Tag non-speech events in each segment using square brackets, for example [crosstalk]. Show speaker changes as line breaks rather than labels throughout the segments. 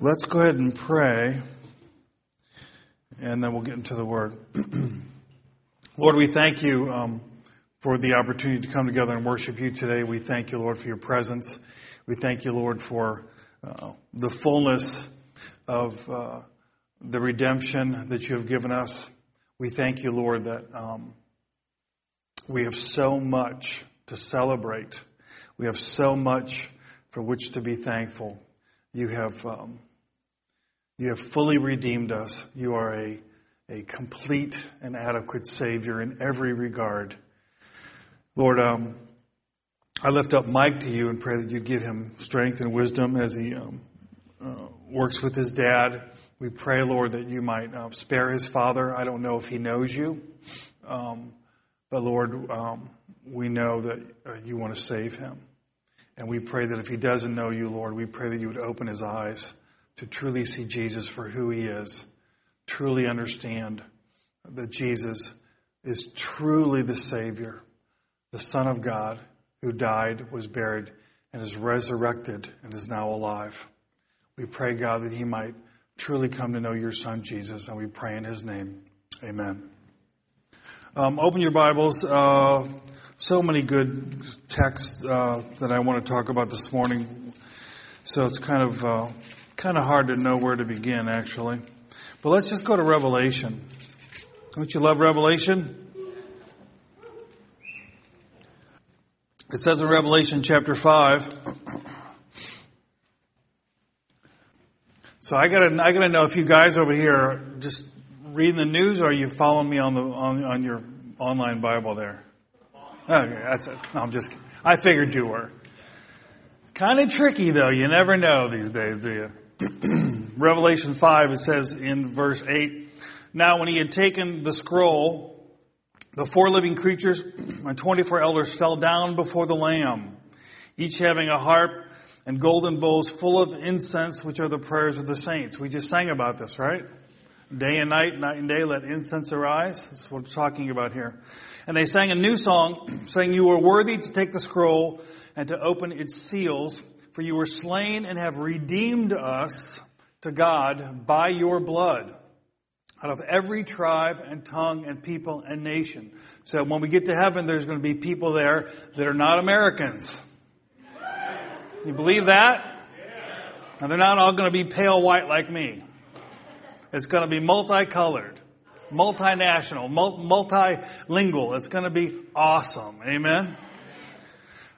Let's go ahead and pray, and then we'll get into the Word. [clears throat] Lord, we thank you um, for the opportunity to come together and worship you today. We thank you, Lord, for your presence. We thank you, Lord, for uh, the fullness of uh, the redemption that you have given us. We thank you, Lord, that um, we have so much to celebrate. We have so much for which to be thankful. You have um, you have fully redeemed us. You are a, a complete and adequate Savior in every regard. Lord, um, I lift up Mike to you and pray that you give him strength and wisdom as he um, uh, works with his dad. We pray, Lord, that you might uh, spare his father. I don't know if he knows you, um, but Lord, um, we know that uh, you want to save him. And we pray that if he doesn't know you, Lord, we pray that you would open his eyes to truly see Jesus for who he is, truly understand that Jesus is truly the Savior, the Son of God who died, was buried, and is resurrected and is now alive. We pray, God, that he might truly come to know your Son, Jesus, and we pray in his name. Amen. Um, open your Bibles. Uh, so many good texts uh, that I want to talk about this morning. So it's kind of uh, kind of hard to know where to begin, actually. But let's just go to Revelation. Don't you love Revelation? It says in Revelation chapter 5. So I gotta, I gotta know if you guys over here are just reading the news or are you following me on the, on, on your online Bible there? Okay, that's it. No, I'm just, I figured you were. Kind of tricky though. You never know these days, do you? [clears throat] Revelation 5, it says in verse 8, Now when he had taken the scroll, the four living creatures [clears throat] and 24 elders fell down before the Lamb, each having a harp and golden bowls full of incense, which are the prayers of the saints. We just sang about this, right? Day and night, night and day, let incense arise. That's what we're talking about here. And they sang a new song, [clears throat] saying, You are worthy to take the scroll and to open its seals for you were slain and have redeemed us to God by your blood out of every tribe and tongue and people and nation. So when we get to heaven, there's going to be people there that are not Americans. You believe that? And they're not all going to be pale white like me. It's going to be multicolored, multinational, multilingual. It's going to be awesome. Amen?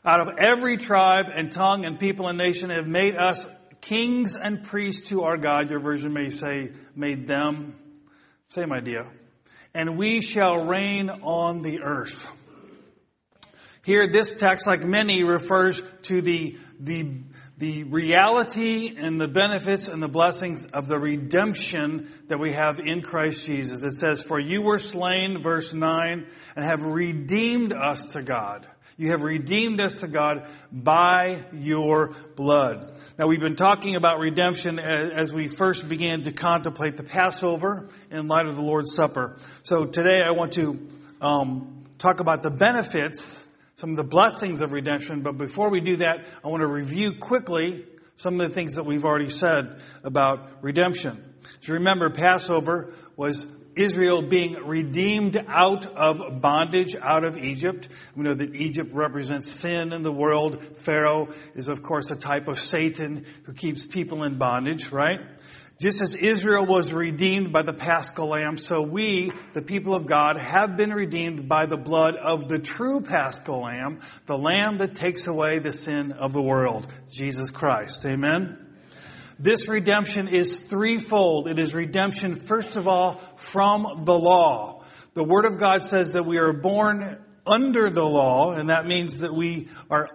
Out of every tribe and tongue and people and nation have made us kings and priests to our God. Your version may say, made them. Same idea. And we shall reign on the earth. Here, this text, like many, refers to the, the, the reality and the benefits and the blessings of the redemption that we have in Christ Jesus. It says, For you were slain, verse 9, and have redeemed us to God. You have redeemed us to God by your blood. Now we've been talking about redemption as we first began to contemplate the Passover in light of the Lord's Supper. So today I want to um, talk about the benefits, some of the blessings of redemption. But before we do that, I want to review quickly some of the things that we've already said about redemption. So remember, Passover was Israel being redeemed out of bondage, out of Egypt. We know that Egypt represents sin in the world. Pharaoh is, of course, a type of Satan who keeps people in bondage, right? Just as Israel was redeemed by the paschal lamb, so we, the people of God, have been redeemed by the blood of the true paschal lamb, the lamb that takes away the sin of the world, Jesus Christ. Amen? This redemption is threefold. It is redemption, first of all, from the law. The Word of God says that we are born under the law, and that means that we are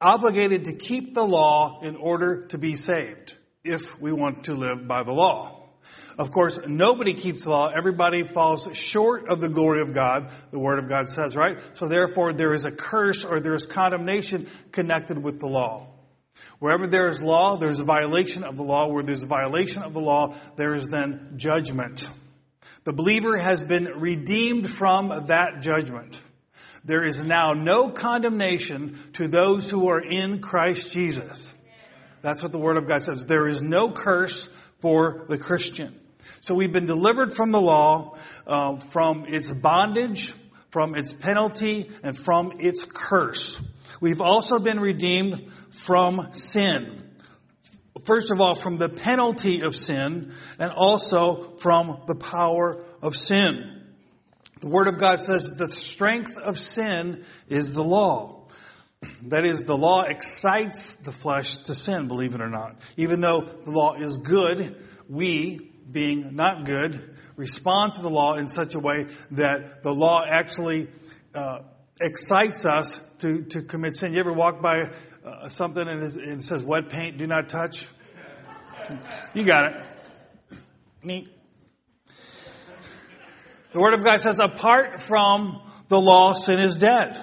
obligated to keep the law in order to be saved, if we want to live by the law. Of course, nobody keeps the law. Everybody falls short of the glory of God, the Word of God says, right? So therefore, there is a curse or there is condemnation connected with the law. Wherever there is law, there's a violation of the law. Where there's a violation of the law, there is then judgment. The believer has been redeemed from that judgment. There is now no condemnation to those who are in Christ Jesus. That's what the Word of God says. There is no curse for the Christian. So we've been delivered from the law, uh, from its bondage, from its penalty, and from its curse. We've also been redeemed from sin. First of all, from the penalty of sin, and also from the power of sin. The Word of God says the strength of sin is the law. That is, the law excites the flesh to sin, believe it or not. Even though the law is good, we, being not good, respond to the law in such a way that the law actually uh, excites us to, to commit sin. You ever walk by uh, something and it says wet paint, do not touch? You got it. Neat. The Word of God says, apart from the law, sin is dead.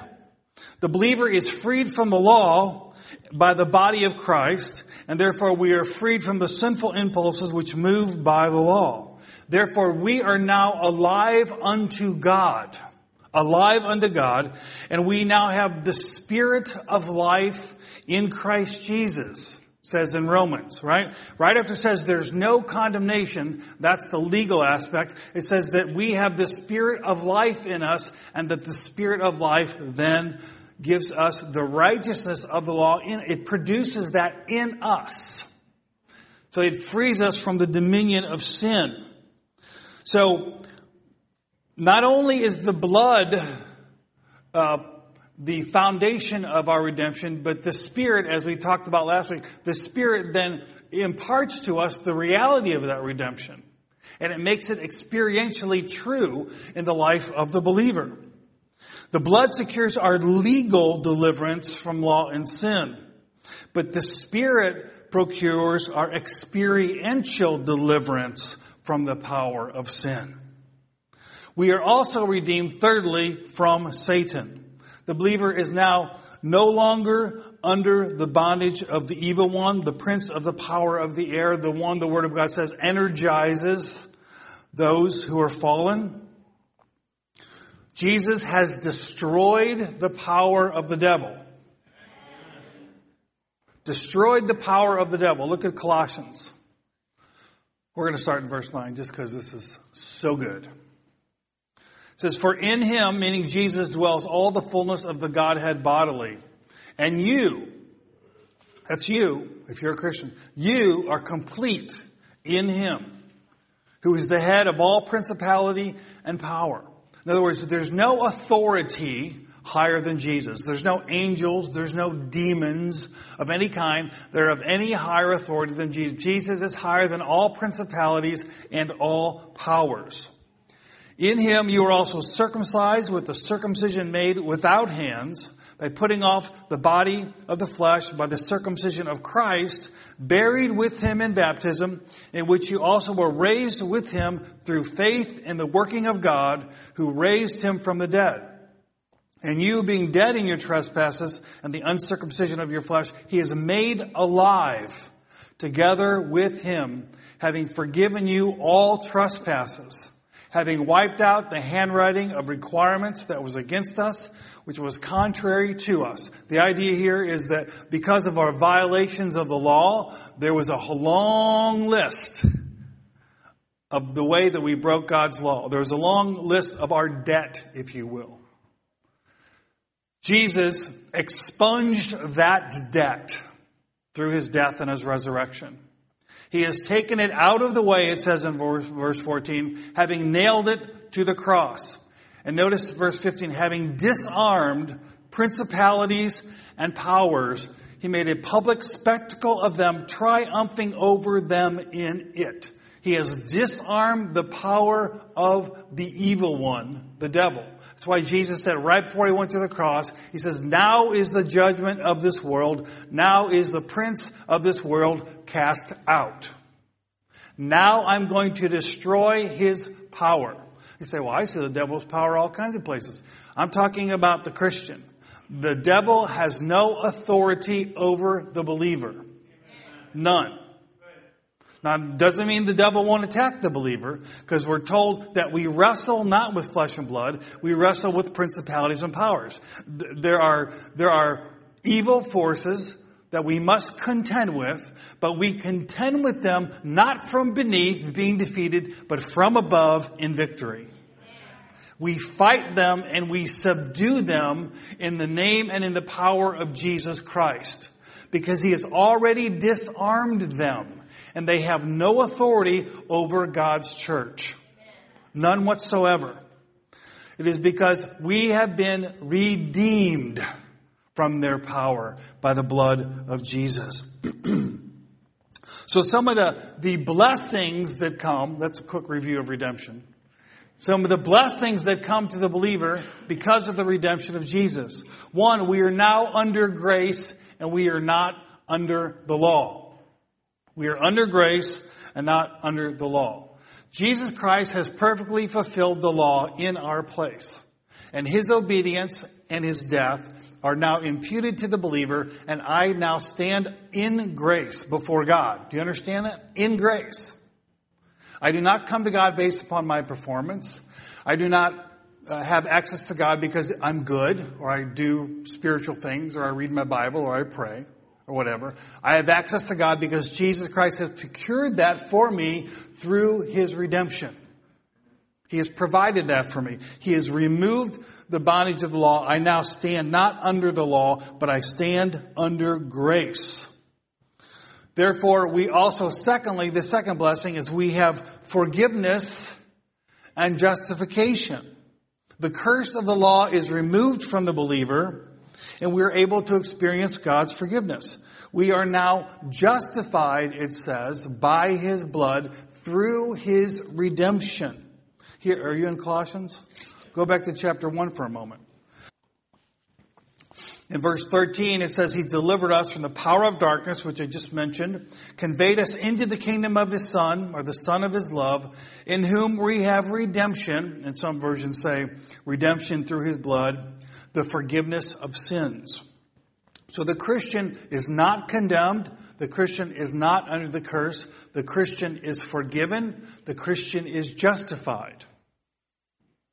The believer is freed from the law by the body of Christ, and therefore we are freed from the sinful impulses which move by the law. Therefore we are now alive unto God. Alive unto God, and we now have the Spirit of life in Christ Jesus says in Romans, right? Right after it says there's no condemnation, that's the legal aspect. It says that we have the spirit of life in us and that the spirit of life then gives us the righteousness of the law in, it produces that in us. So it frees us from the dominion of sin. So, not only is the blood uh, the foundation of our redemption, but the Spirit, as we talked about last week, the Spirit then imparts to us the reality of that redemption. And it makes it experientially true in the life of the believer. The blood secures our legal deliverance from law and sin. But the Spirit procures our experiential deliverance from the power of sin. We are also redeemed, thirdly, from Satan. The believer is now no longer under the bondage of the evil one, the prince of the power of the air, the one the word of God says energizes those who are fallen. Jesus has destroyed the power of the devil. Destroyed the power of the devil. Look at Colossians. We're going to start in verse 9 just because this is so good. It says, For in him, meaning Jesus, dwells all the fullness of the Godhead bodily. And you, that's you, if you're a Christian, you are complete in him, who is the head of all principality and power. In other words, there's no authority higher than Jesus. There's no angels, there's no demons of any kind that are of any higher authority than Jesus. Jesus is higher than all principalities and all powers. In him you were also circumcised with the circumcision made without hands, by putting off the body of the flesh by the circumcision of Christ, buried with him in baptism, in which you also were raised with him through faith in the working of God, who raised him from the dead. And you being dead in your trespasses and the uncircumcision of your flesh, he is made alive together with him, having forgiven you all trespasses having wiped out the handwriting of requirements that was against us, which was contrary to us. The idea here is that because of our violations of the law, there was a long list of the way that we broke God's law. There was a long list of our debt, if you will. Jesus expunged that debt through his death and his resurrection. He has taken it out of the way, it says in verse 14, having nailed it to the cross. And notice verse 15, having disarmed principalities and powers, he made a public spectacle of them, triumphing over them in it. He has disarmed the power of the evil one, the devil. That's why Jesus said right before he went to the cross, he says, now is the judgment of this world. Now is the prince of this world cast out. Now I'm going to destroy his power. You say, well, I see the devil's power all kinds of places. I'm talking about the Christian. The devil has no authority over the believer. None. Now, doesn't mean the devil won't attack the believer, because we're told that we wrestle not with flesh and blood, we wrestle with principalities and powers. There are, there are evil forces that we must contend with, but we contend with them not from beneath being defeated, but from above in victory. We fight them and we subdue them in the name and in the power of Jesus Christ because he has already disarmed them and they have no authority over God's church. None whatsoever. It is because we have been redeemed from their power by the blood of Jesus. [clears throat] so some of the, the blessings that come, that's a quick review of redemption. Some of the blessings that come to the believer because of the redemption of Jesus. One, we are now under grace and we are not under the law. We are under grace and not under the law. Jesus Christ has perfectly fulfilled the law in our place. And his obedience and his death are now imputed to the believer, and I now stand in grace before God. Do you understand that? In grace. I do not come to God based upon my performance. I do not uh, have access to God because I'm good, or I do spiritual things, or I read my Bible, or I pray, or whatever. I have access to God because Jesus Christ has procured that for me through His redemption. He has provided that for me. He has removed the bondage of the law. I now stand not under the law, but I stand under grace. Therefore, we also, secondly, the second blessing is we have forgiveness and justification. The curse of the law is removed from the believer, and we are able to experience God's forgiveness. We are now justified, it says, by his blood through his redemption. Here, are you in Colossians? Go back to chapter 1 for a moment. In verse 13, it says, He delivered us from the power of darkness, which I just mentioned, conveyed us into the kingdom of His Son, or the Son of His love, in whom we have redemption, and some versions say redemption through His blood, the forgiveness of sins. So the Christian is not condemned. The Christian is not under the curse. The Christian is forgiven. The Christian is justified.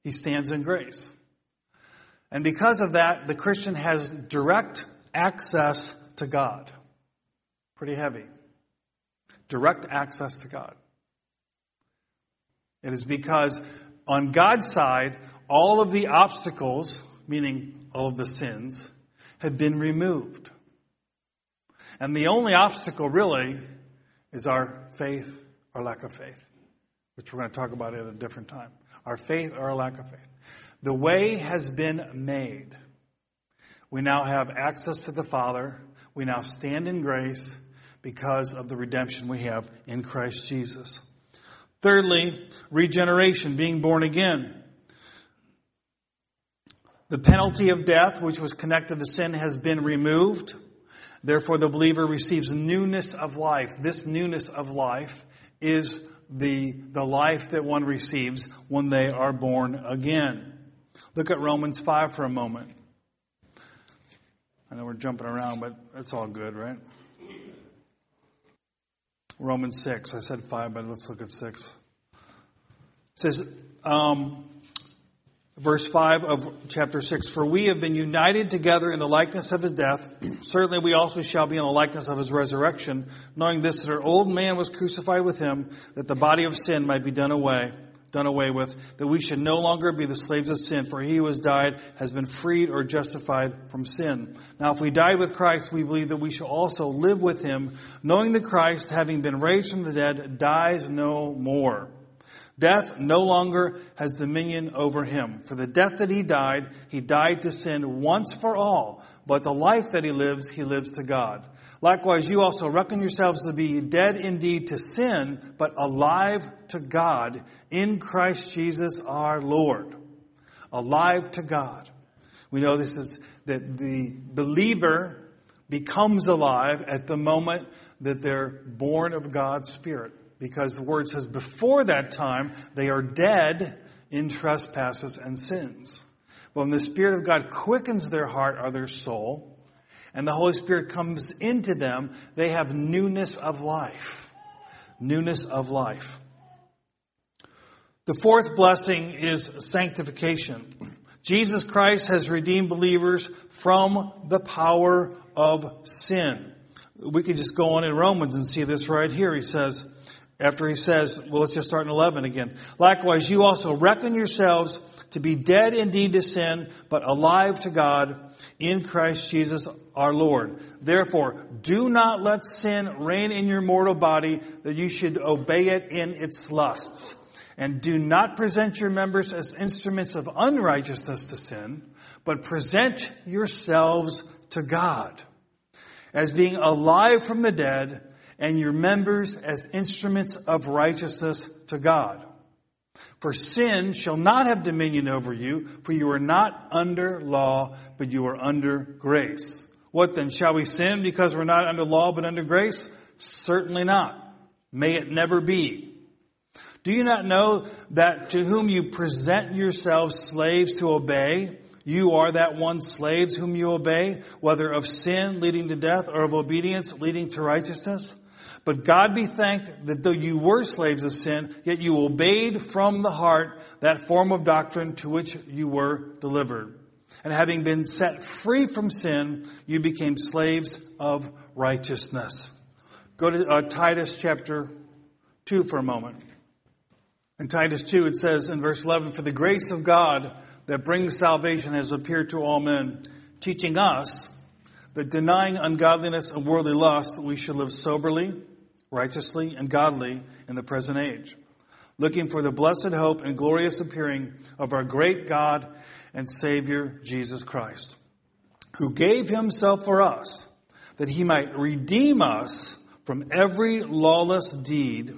He stands in grace. And because of that, the Christian has direct access to God. Pretty heavy. Direct access to God. It is because on God's side, all of the obstacles, meaning all of the sins, have been removed. And the only obstacle really is our faith or lack of faith, which we're going to talk about at a different time our faith or our lack of faith. The way has been made. We now have access to the Father. We now stand in grace because of the redemption we have in Christ Jesus. Thirdly, regeneration, being born again. The penalty of death, which was connected to sin, has been removed. Therefore, the believer receives newness of life. This newness of life is the, the life that one receives when they are born again. Look at Romans 5 for a moment. I know we're jumping around, but it's all good, right? Romans 6. I said 5, but let's look at 6. It says, um, verse 5 of chapter 6 For we have been united together in the likeness of his death. Certainly we also shall be in the likeness of his resurrection, knowing this that our old man was crucified with him, that the body of sin might be done away. Done away with, that we should no longer be the slaves of sin, for he who has died has been freed or justified from sin. Now, if we died with Christ, we believe that we shall also live with him, knowing that Christ, having been raised from the dead, dies no more. Death no longer has dominion over him. For the death that he died, he died to sin once for all, but the life that he lives, he lives to God. Likewise, you also reckon yourselves to be dead indeed to sin, but alive to God in Christ Jesus our Lord. Alive to God. We know this is that the believer becomes alive at the moment that they're born of God's Spirit because the word says before that time they are dead in trespasses and sins. But when the Spirit of God quickens their heart or their soul, and the Holy Spirit comes into them, they have newness of life. Newness of life. The fourth blessing is sanctification. Jesus Christ has redeemed believers from the power of sin. we could just go on in Romans and see this right here. He says, after he says, well, let's just start in 11 again. Likewise, you also reckon yourselves to be dead indeed to sin, but alive to God in Christ Jesus our Lord. Therefore, do not let sin reign in your mortal body that you should obey it in its lusts. And do not present your members as instruments of unrighteousness to sin, but present yourselves to God as being alive from the dead and your members as instruments of righteousness to God. For sin shall not have dominion over you, for you are not under law, but you are under grace. What then? Shall we sin because we're not under law but under grace? Certainly not. May it never be. Do you not know that to whom you present yourselves slaves to obey, you are that one slaves whom you obey, whether of sin leading to death or of obedience leading to righteousness? But God be thanked that though you were slaves of sin, yet you obeyed from the heart that form of doctrine to which you were delivered. And having been set free from sin, you became slaves of righteousness. Go to uh, Titus chapter 2 for a moment. In Titus 2, it says in verse 11, For the grace of God that brings salvation has appeared to all men, teaching us that denying ungodliness and worldly lusts, we should live soberly, righteously, and godly in the present age, looking for the blessed hope and glorious appearing of our great God and Savior Jesus Christ, who gave himself for us that he might redeem us from every lawless deed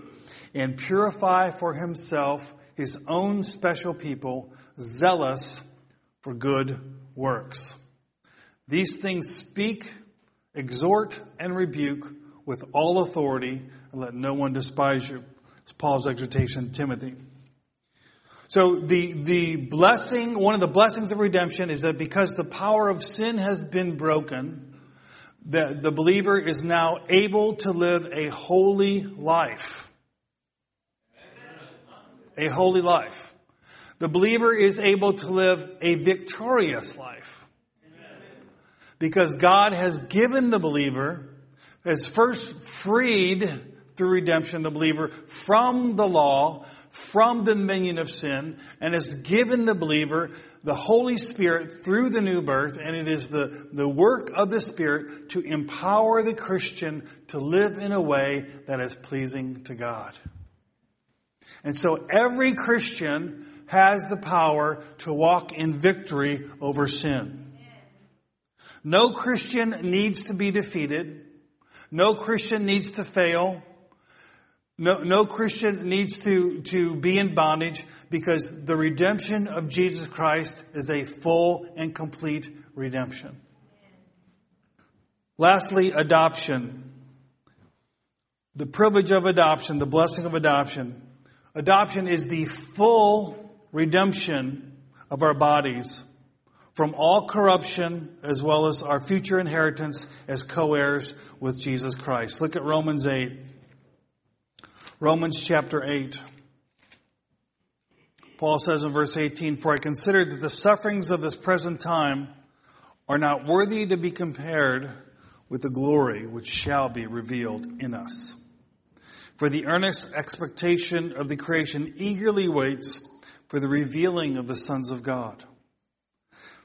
and purify for himself his own special people, zealous for good works. These things speak, exhort, and rebuke with all authority, and let no one despise you. It's Paul's exhortation to Timothy. So the, the blessing, one of the blessings of redemption is that because the power of sin has been broken, the, the believer is now able to live a holy life. A holy life. The believer is able to live a victorious life. Because God has given the believer, has first freed through redemption the believer from the law, from the dominion of sin and has given the believer the Holy Spirit through the new birth. And it is the, the work of the Spirit to empower the Christian to live in a way that is pleasing to God. And so every Christian has the power to walk in victory over sin. No Christian needs to be defeated. No Christian needs to fail. No, no Christian needs to, to be in bondage because the redemption of Jesus Christ is a full and complete redemption. Lastly, adoption. The privilege of adoption, the blessing of adoption. Adoption is the full redemption of our bodies from all corruption as well as our future inheritance as co-heirs with Jesus Christ. Look at Romans 8. Romans chapter 8. Paul says in verse 18, For I consider that the sufferings of this present time are not worthy to be compared with the glory which shall be revealed in us. For the earnest expectation of the creation eagerly waits for the revealing of the sons of God.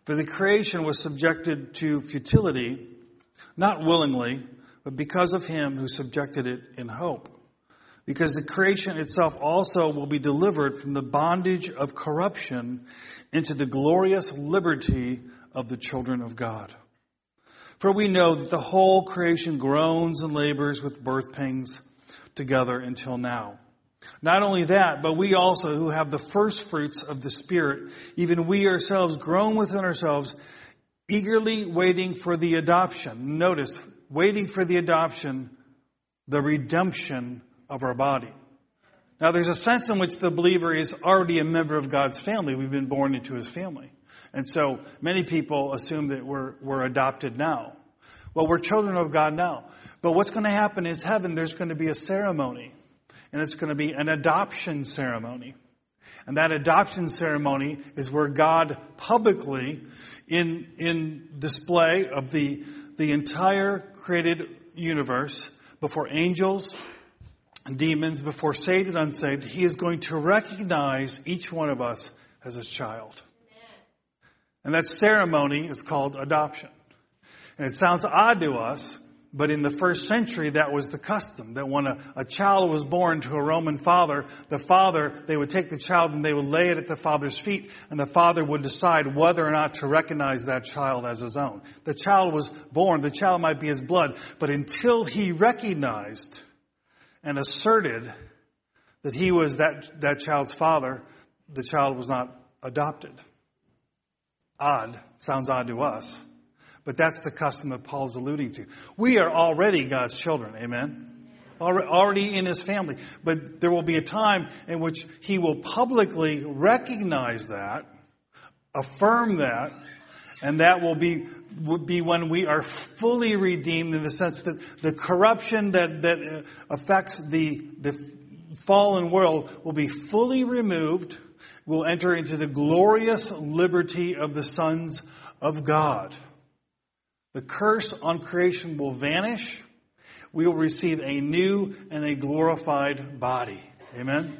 For the creation was subjected to futility, not willingly, but because of him who subjected it in hope because the creation itself also will be delivered from the bondage of corruption into the glorious liberty of the children of God. For we know that the whole creation groans and labors with birth pangs together until now. Not only that, but we also who have the first fruits of the Spirit, even we ourselves groan within ourselves, eagerly waiting for the adoption. Notice, waiting for the adoption, the redemption of our body. Now, there's a sense in which the believer is already a member of God's family. We've been born into his family. And so many people assume that we're, we're adopted now. Well, we're children of God now. But what's going to happen is heaven, there's going to be a ceremony. And it's going to be an adoption ceremony. And that adoption ceremony is where God publicly, in, in display of the, the entire created universe, before angels, demons, before saved and unsaved, he is going to recognize each one of us as his child. And that ceremony is called adoption. And it sounds odd to us, but in the first century, that was the custom. That when a, a, child was born to a Roman father, the father, they would take the child and they would lay it at the father's feet, and the father would decide whether or not to recognize that child as his own. The child was born, the child might be his blood, but until he recognized and asserted that he was that, that child's father, the child was not adopted. Odd. Sounds odd to us. But that's the custom that Paul is alluding to. We are already God's children. Amen. Already in his family. But there will be a time in which he will publicly recognize that, affirm that, and that will be, will be when we are fully redeemed in the sense that the corruption that, that uh, affects the, the fallen world will be fully removed. We'll enter into the glorious liberty of the sons of God. The curse on creation will vanish. We will receive a new and a glorified body. Amen?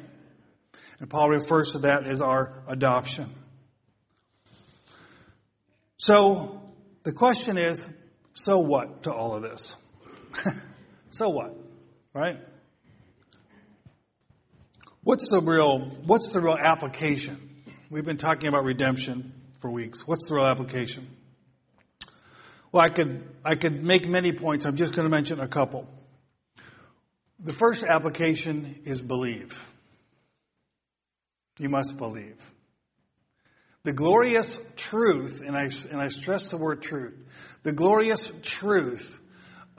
And Paul refers to that as our adoption. So, the question is, so what to all of this? [laughs] so what? Right? What's the real, what's the real application? We've been talking about redemption for weeks. What's the real application? Well, I could, I could make many points. I'm just going to mention a couple. The first application is believe. You must believe. The glorious truth, and I, and I stress the word truth, the glorious truth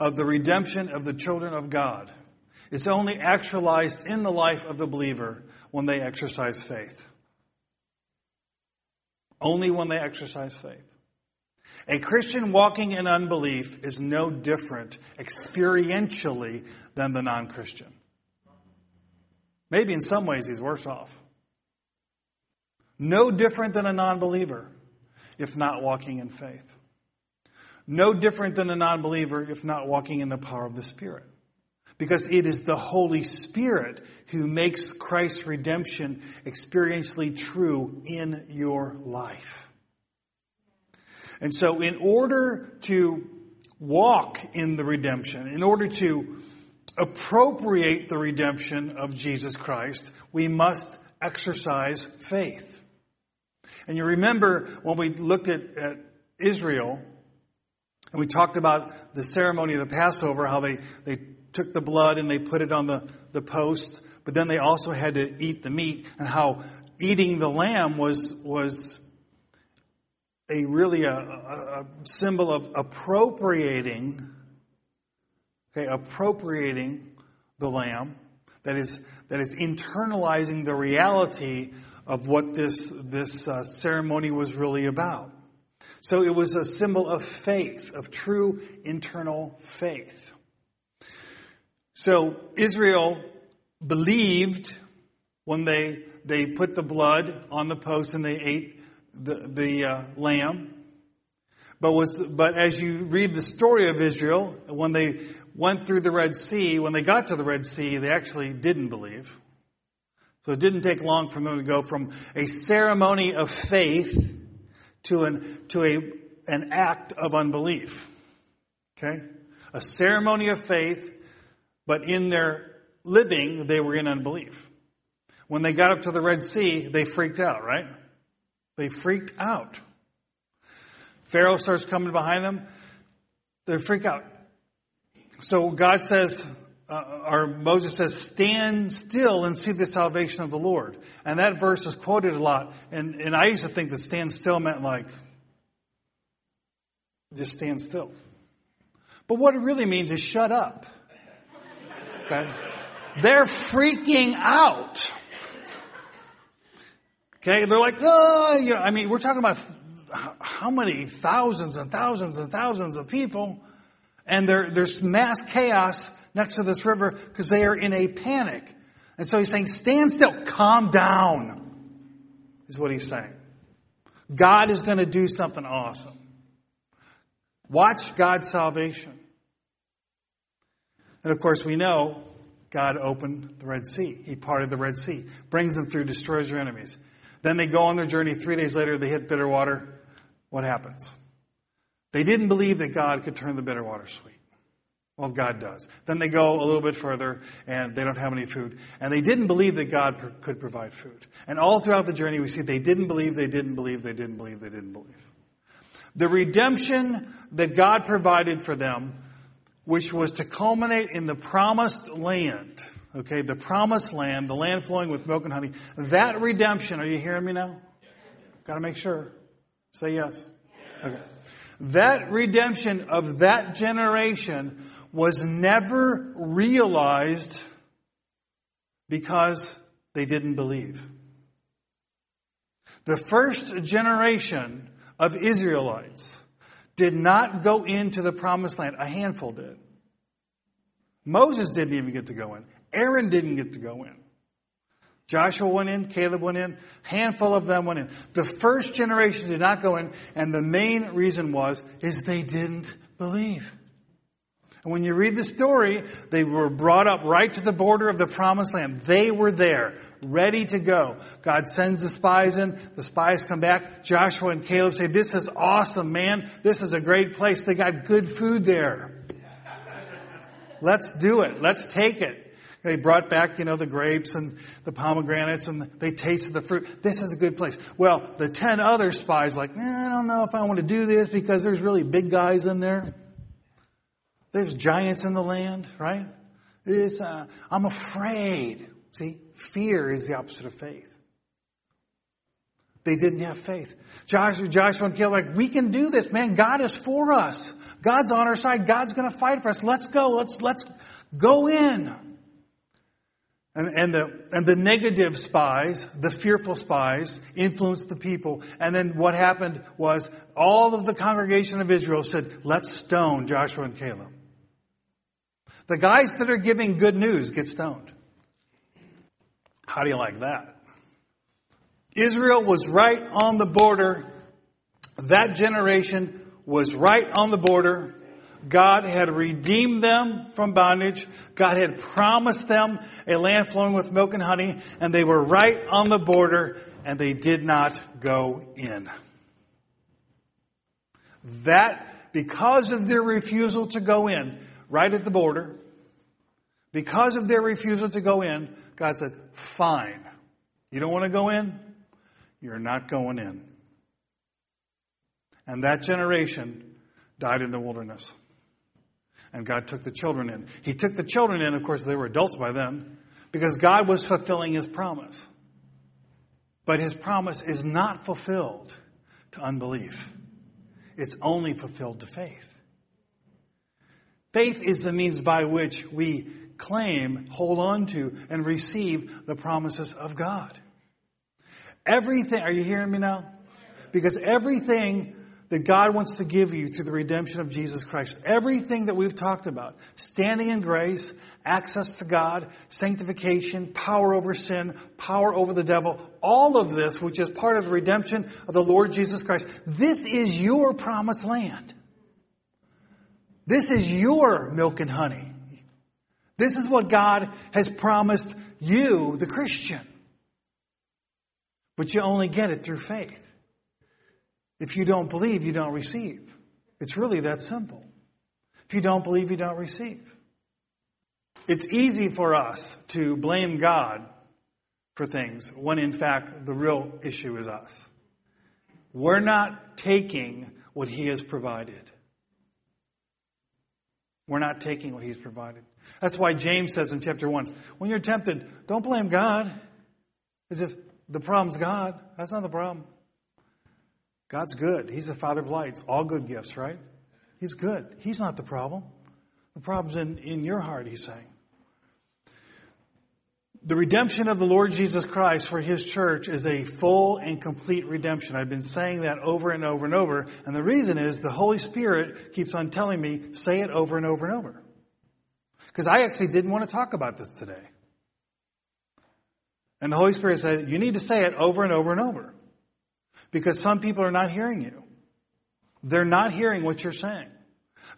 of the redemption of the children of God is only actualized in the life of the believer when they exercise faith. Only when they exercise faith. A Christian walking in unbelief is no different experientially than the non Christian. Maybe in some ways he's worse off. No different than a non believer if not walking in faith. No different than a non believer if not walking in the power of the Spirit. Because it is the Holy Spirit who makes Christ's redemption experientially true in your life. And so in order to walk in the redemption, in order to appropriate the redemption of Jesus Christ, we must exercise faith. And you remember when we looked at, at Israel, and we talked about the ceremony of the Passover, how they, they took the blood and they put it on the, the post, but then they also had to eat the meat, and how eating the lamb was, was a really a, a, symbol of appropriating, okay, appropriating the lamb. That is that is internalizing the reality of what this this uh, ceremony was really about. So it was a symbol of faith, of true internal faith. So Israel believed when they they put the blood on the post and they ate the, the uh, lamb. But was, but as you read the story of Israel, when they went through the Red Sea, when they got to the Red Sea, they actually didn't believe. So it didn't take long for them to go from a ceremony of faith to an, to a, an act of unbelief. Okay? A ceremony of faith, but in their living, they were in unbelief. When they got up to the Red Sea, they freaked out, right? They freaked out. Pharaoh starts coming behind them. They freak out. So God says, uh, or Moses says, stand still and see the salvation of the Lord. And that verse is quoted a lot. And, and I used to think that stand still meant like, just stand still. But what it really means is shut up. [laughs] Okay? They're freaking out. Okay, they're like, oh, you know, I mean, we're talking about how many thousands and thousands and thousands of people, and there's mass chaos next to this river because they are in a panic. And so he's saying, stand still, calm down, is what he's saying. God is going to do something awesome. Watch God's salvation. And of course, we know God opened the Red Sea. He parted the Red Sea, brings them through, destroys their enemies. Then they go on their journey. Three days later, they hit bitter water. What happens? They didn't believe that God could turn the bitter water sweet. Well, God does. Then they go a little bit further and they don't have any food. And they didn't believe that God pr- could provide food. And all throughout the journey, we see they didn't believe, they didn't believe, they didn't believe, they didn't believe. The redemption that God provided for them, which was to culminate in the promised land, okay, the promised land, the land flowing with milk and honey, that redemption, are you hearing me now? Gotta make sure. Say yes. Okay. That redemption of that generation was never realized because they didn't believe. The first generation of Israelites did not go into the promised land. A handful did. Moses didn't even get to go in. Aaron didn't get to go in. Joshua went in, Caleb went in, handful of them went in. The first generation did not go in, and the main reason was, is they didn't believe. And when you read the story, they were brought up right to the border of the promised land. They were there, ready to go. God sends the spies in. The spies come back. Joshua and Caleb say, this is awesome, man. This is a great place. They got good food there. [laughs] Let's do it. Let's take it. They brought back, you know, the grapes and the pomegranates and they tasted the fruit. This is a good place. Well, the ten other spies like, eh, I don't know if I want to do this because there's really big guys in there. There's giants in the land, right? Uh, I'm afraid. See, fear is the opposite of faith. They didn't have faith. Joshua, Joshua and Caleb like, we can do this, man. God is for us. God's on our side. God's going to fight for us. Let's go. Let's, let's go in. And, and, the, and the negative spies, the fearful spies, influenced the people. And then what happened was all of the congregation of Israel said, let's stone Joshua and Caleb. The guys that are giving good news get stoned. How do you like that? Israel was right on the border. That generation was right on the border. God had redeemed them from bondage. God had promised them a land flowing with milk and honey, and they were right on the border, and they did not go in. That, because of their refusal to go in, right at the border. Because of their refusal to go in, God said, fine. You don't want to go in? You're not going in. And that generation died in the wilderness. And God took the children in. He took the children in, of course, they were adults by then, because God was fulfilling His promise. But His promise is not fulfilled to unbelief. It's only fulfilled to faith. Faith is the means by which we claim, hold on to, and receive the promises of God. Everything, are you hearing me now? Because everything that God wants to give you through the redemption of Jesus Christ, everything that we've talked about, standing in grace, access to God, sanctification, power over sin, power over the devil, all of this, which is part of the redemption of the Lord Jesus Christ, this is your promised land. This is your milk and honey. This is what God has promised you, the Christian. But you only get it through faith. If you don't believe, you don't receive. It's really that simple. If you don't believe, you don't receive. It's easy for us to blame God for things when in fact the real issue is us. We're not taking what He has provided. We're not taking what He's provided. That's why James says in chapter 1 when you're tempted, don't blame God as if the problem's God. That's not the problem. God's good. He's the Father of lights, all good gifts, right? He's good. He's not the problem. The problem's in, in your heart, he's saying. The redemption of the Lord Jesus Christ for His church is a full and complete redemption. I've been saying that over and over and over. And the reason is the Holy Spirit keeps on telling me, say it over and over and over. Because I actually didn't want to talk about this today. And the Holy Spirit said, you need to say it over and over and over. Because some people are not hearing you. They're not hearing what you're saying.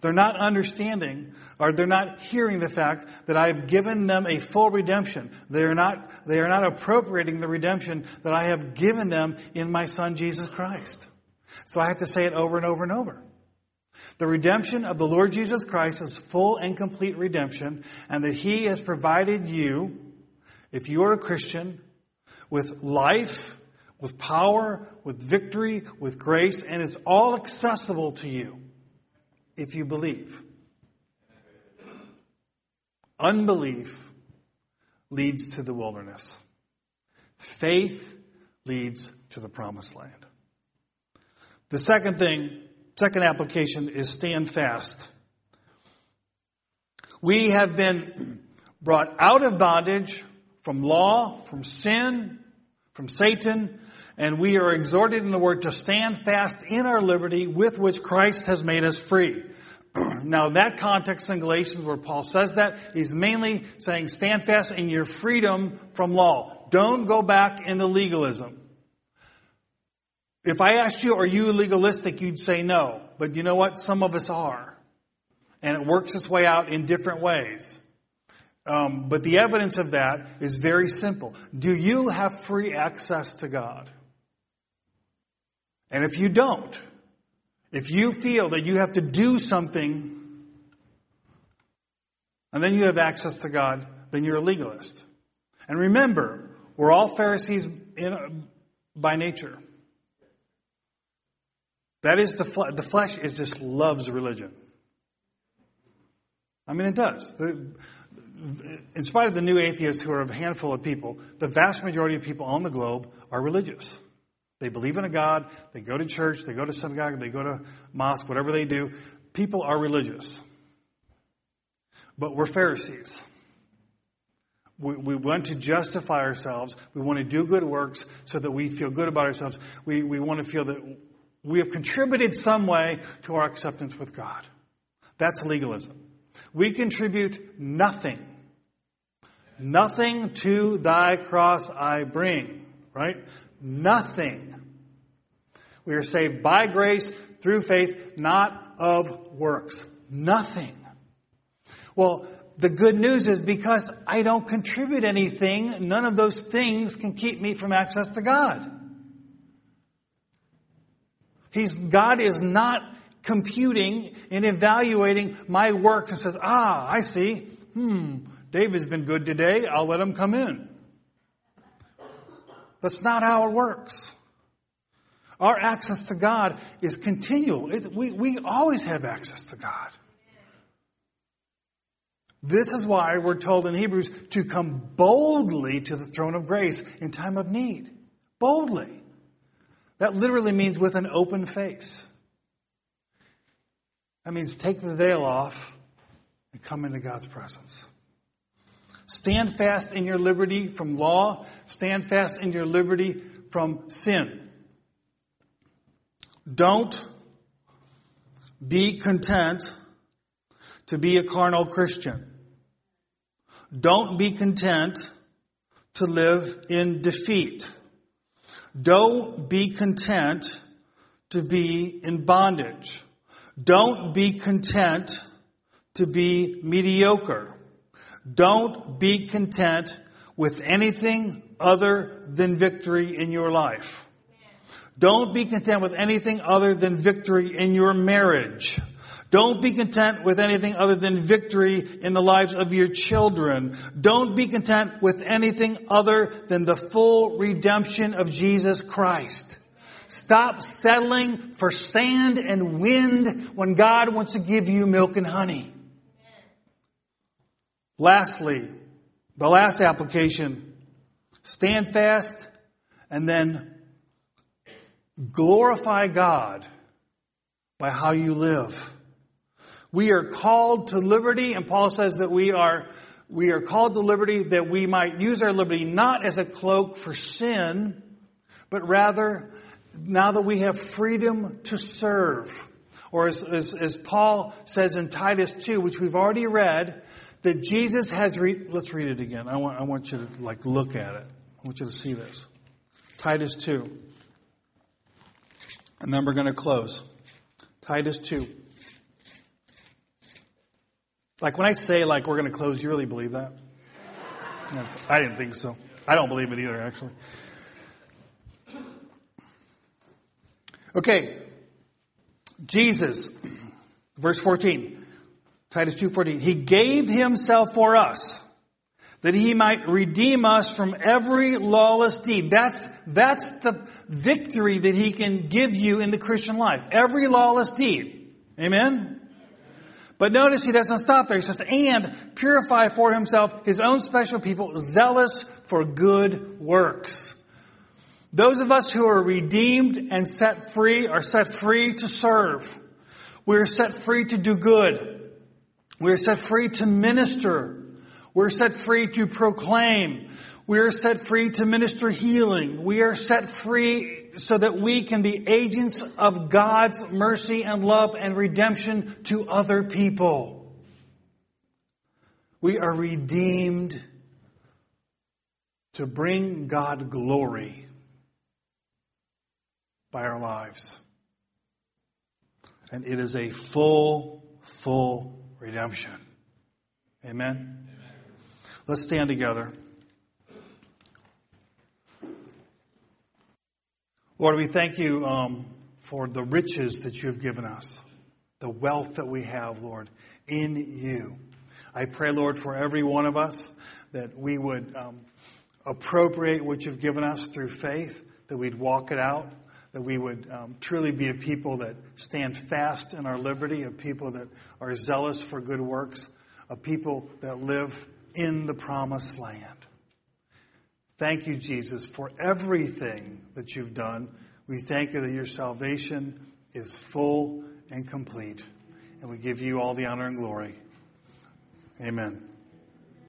They're not understanding or they're not hearing the fact that I've given them a full redemption. They are not, they are not appropriating the redemption that I have given them in my son Jesus Christ. So I have to say it over and over and over. The redemption of the Lord Jesus Christ is full and complete redemption and that He has provided you, if you are a Christian, with life, with power, with victory, with grace, and it's all accessible to you if you believe. Unbelief leads to the wilderness. Faith leads to the promised land. The second thing, second application is stand fast. We have been brought out of bondage from law, from sin, from Satan, and we are exhorted in the word to stand fast in our liberty with which Christ has made us free. [clears throat] now, that context in Galatians where Paul says that, he's mainly saying stand fast in your freedom from law. Don't go back into legalism. If I asked you, are you legalistic? You'd say no. But you know what? Some of us are. And it works its way out in different ways. Um, but the evidence of that is very simple. Do you have free access to God? And if you don't, if you feel that you have to do something and then you have access to God, then you're a legalist. And remember, we're all Pharisees in, by nature. That is the flesh. The flesh is just loves religion. I mean, it does. The, in spite of the new atheists who are a handful of people, the vast majority of people on the globe are religious. They believe in a God, they go to church, they go to synagogue, they go to mosque, whatever they do. People are religious. But we're Pharisees. We, we, want to justify ourselves. We want to do good works so that we feel good about ourselves. We, we want to feel that we have contributed some way to our acceptance with God. That's legalism. We contribute nothing. Nothing to thy cross I bring, right? Nothing. We are saved by grace through faith, not of works. Nothing. Well, the good news is because I don't contribute anything, none of those things can keep me from access to God. He's, God is not computing and evaluating my work and says, ah, I see. Hmm, David's been good today. I'll let him come in. That's not how it works. Our access to God is continual. It's, we, we always have access to God. This is why we're told in Hebrews to come boldly to the throne of grace in time of need. Boldly. That literally means with an open face. That means take the veil off and come into God's presence. Stand fast in your liberty from law. Stand fast in your liberty from sin. Don't be content to be a carnal Christian. Don't be content to live in defeat. Don't be content to be in bondage. Don't be content to be mediocre. Don't be content with anything other than victory in your life. Don't be content with anything other than victory in your marriage. Don't be content with anything other than victory in the lives of your children. Don't be content with anything other than the full redemption of Jesus Christ. Stop settling for sand and wind when God wants to give you milk and honey. Lastly, the last application, stand fast and then glorify God by how you live. We are called to liberty, and Paul says that we are, we are called to liberty that we might use our liberty not as a cloak for sin, but rather now that we have freedom to serve. Or as, as, as Paul says in Titus 2, which we've already read, that Jesus has, re- let's read it again. I want, I want you to like look at it. I want you to see this. Titus 2. And then we're going to close. Titus 2. Like when I say like we're going to close, you really believe that? I didn't think so. I don't believe it either, actually. Okay. Jesus, verse 14, Titus 2.14, He gave Himself for us that He might redeem us from every lawless deed. That's, that's the victory that He can give you in the Christian life. Every lawless deed. Amen? But notice he doesn't stop there. He says, and purify for himself his own special people, zealous for good works. Those of us who are redeemed and set free are set free to serve. We're set free to do good. We're set free to minister. We're set free to proclaim. We are set free to minister healing. We are set free so that we can be agents of God's mercy and love and redemption to other people. We are redeemed to bring God glory by our lives. And it is a full, full redemption. Amen? Amen. Let's stand together. Lord, we thank you um, for the riches that you have given us, the wealth that we have, Lord, in you. I pray, Lord, for every one of us that we would um, appropriate what you've given us through faith, that we'd walk it out, that we would um, truly be a people that stand fast in our liberty, a people that are zealous for good works, a people that live in the promised land. Thank you, Jesus, for everything that you've done. We thank you that your salvation is full and complete. And we give you all the honor and glory. Amen.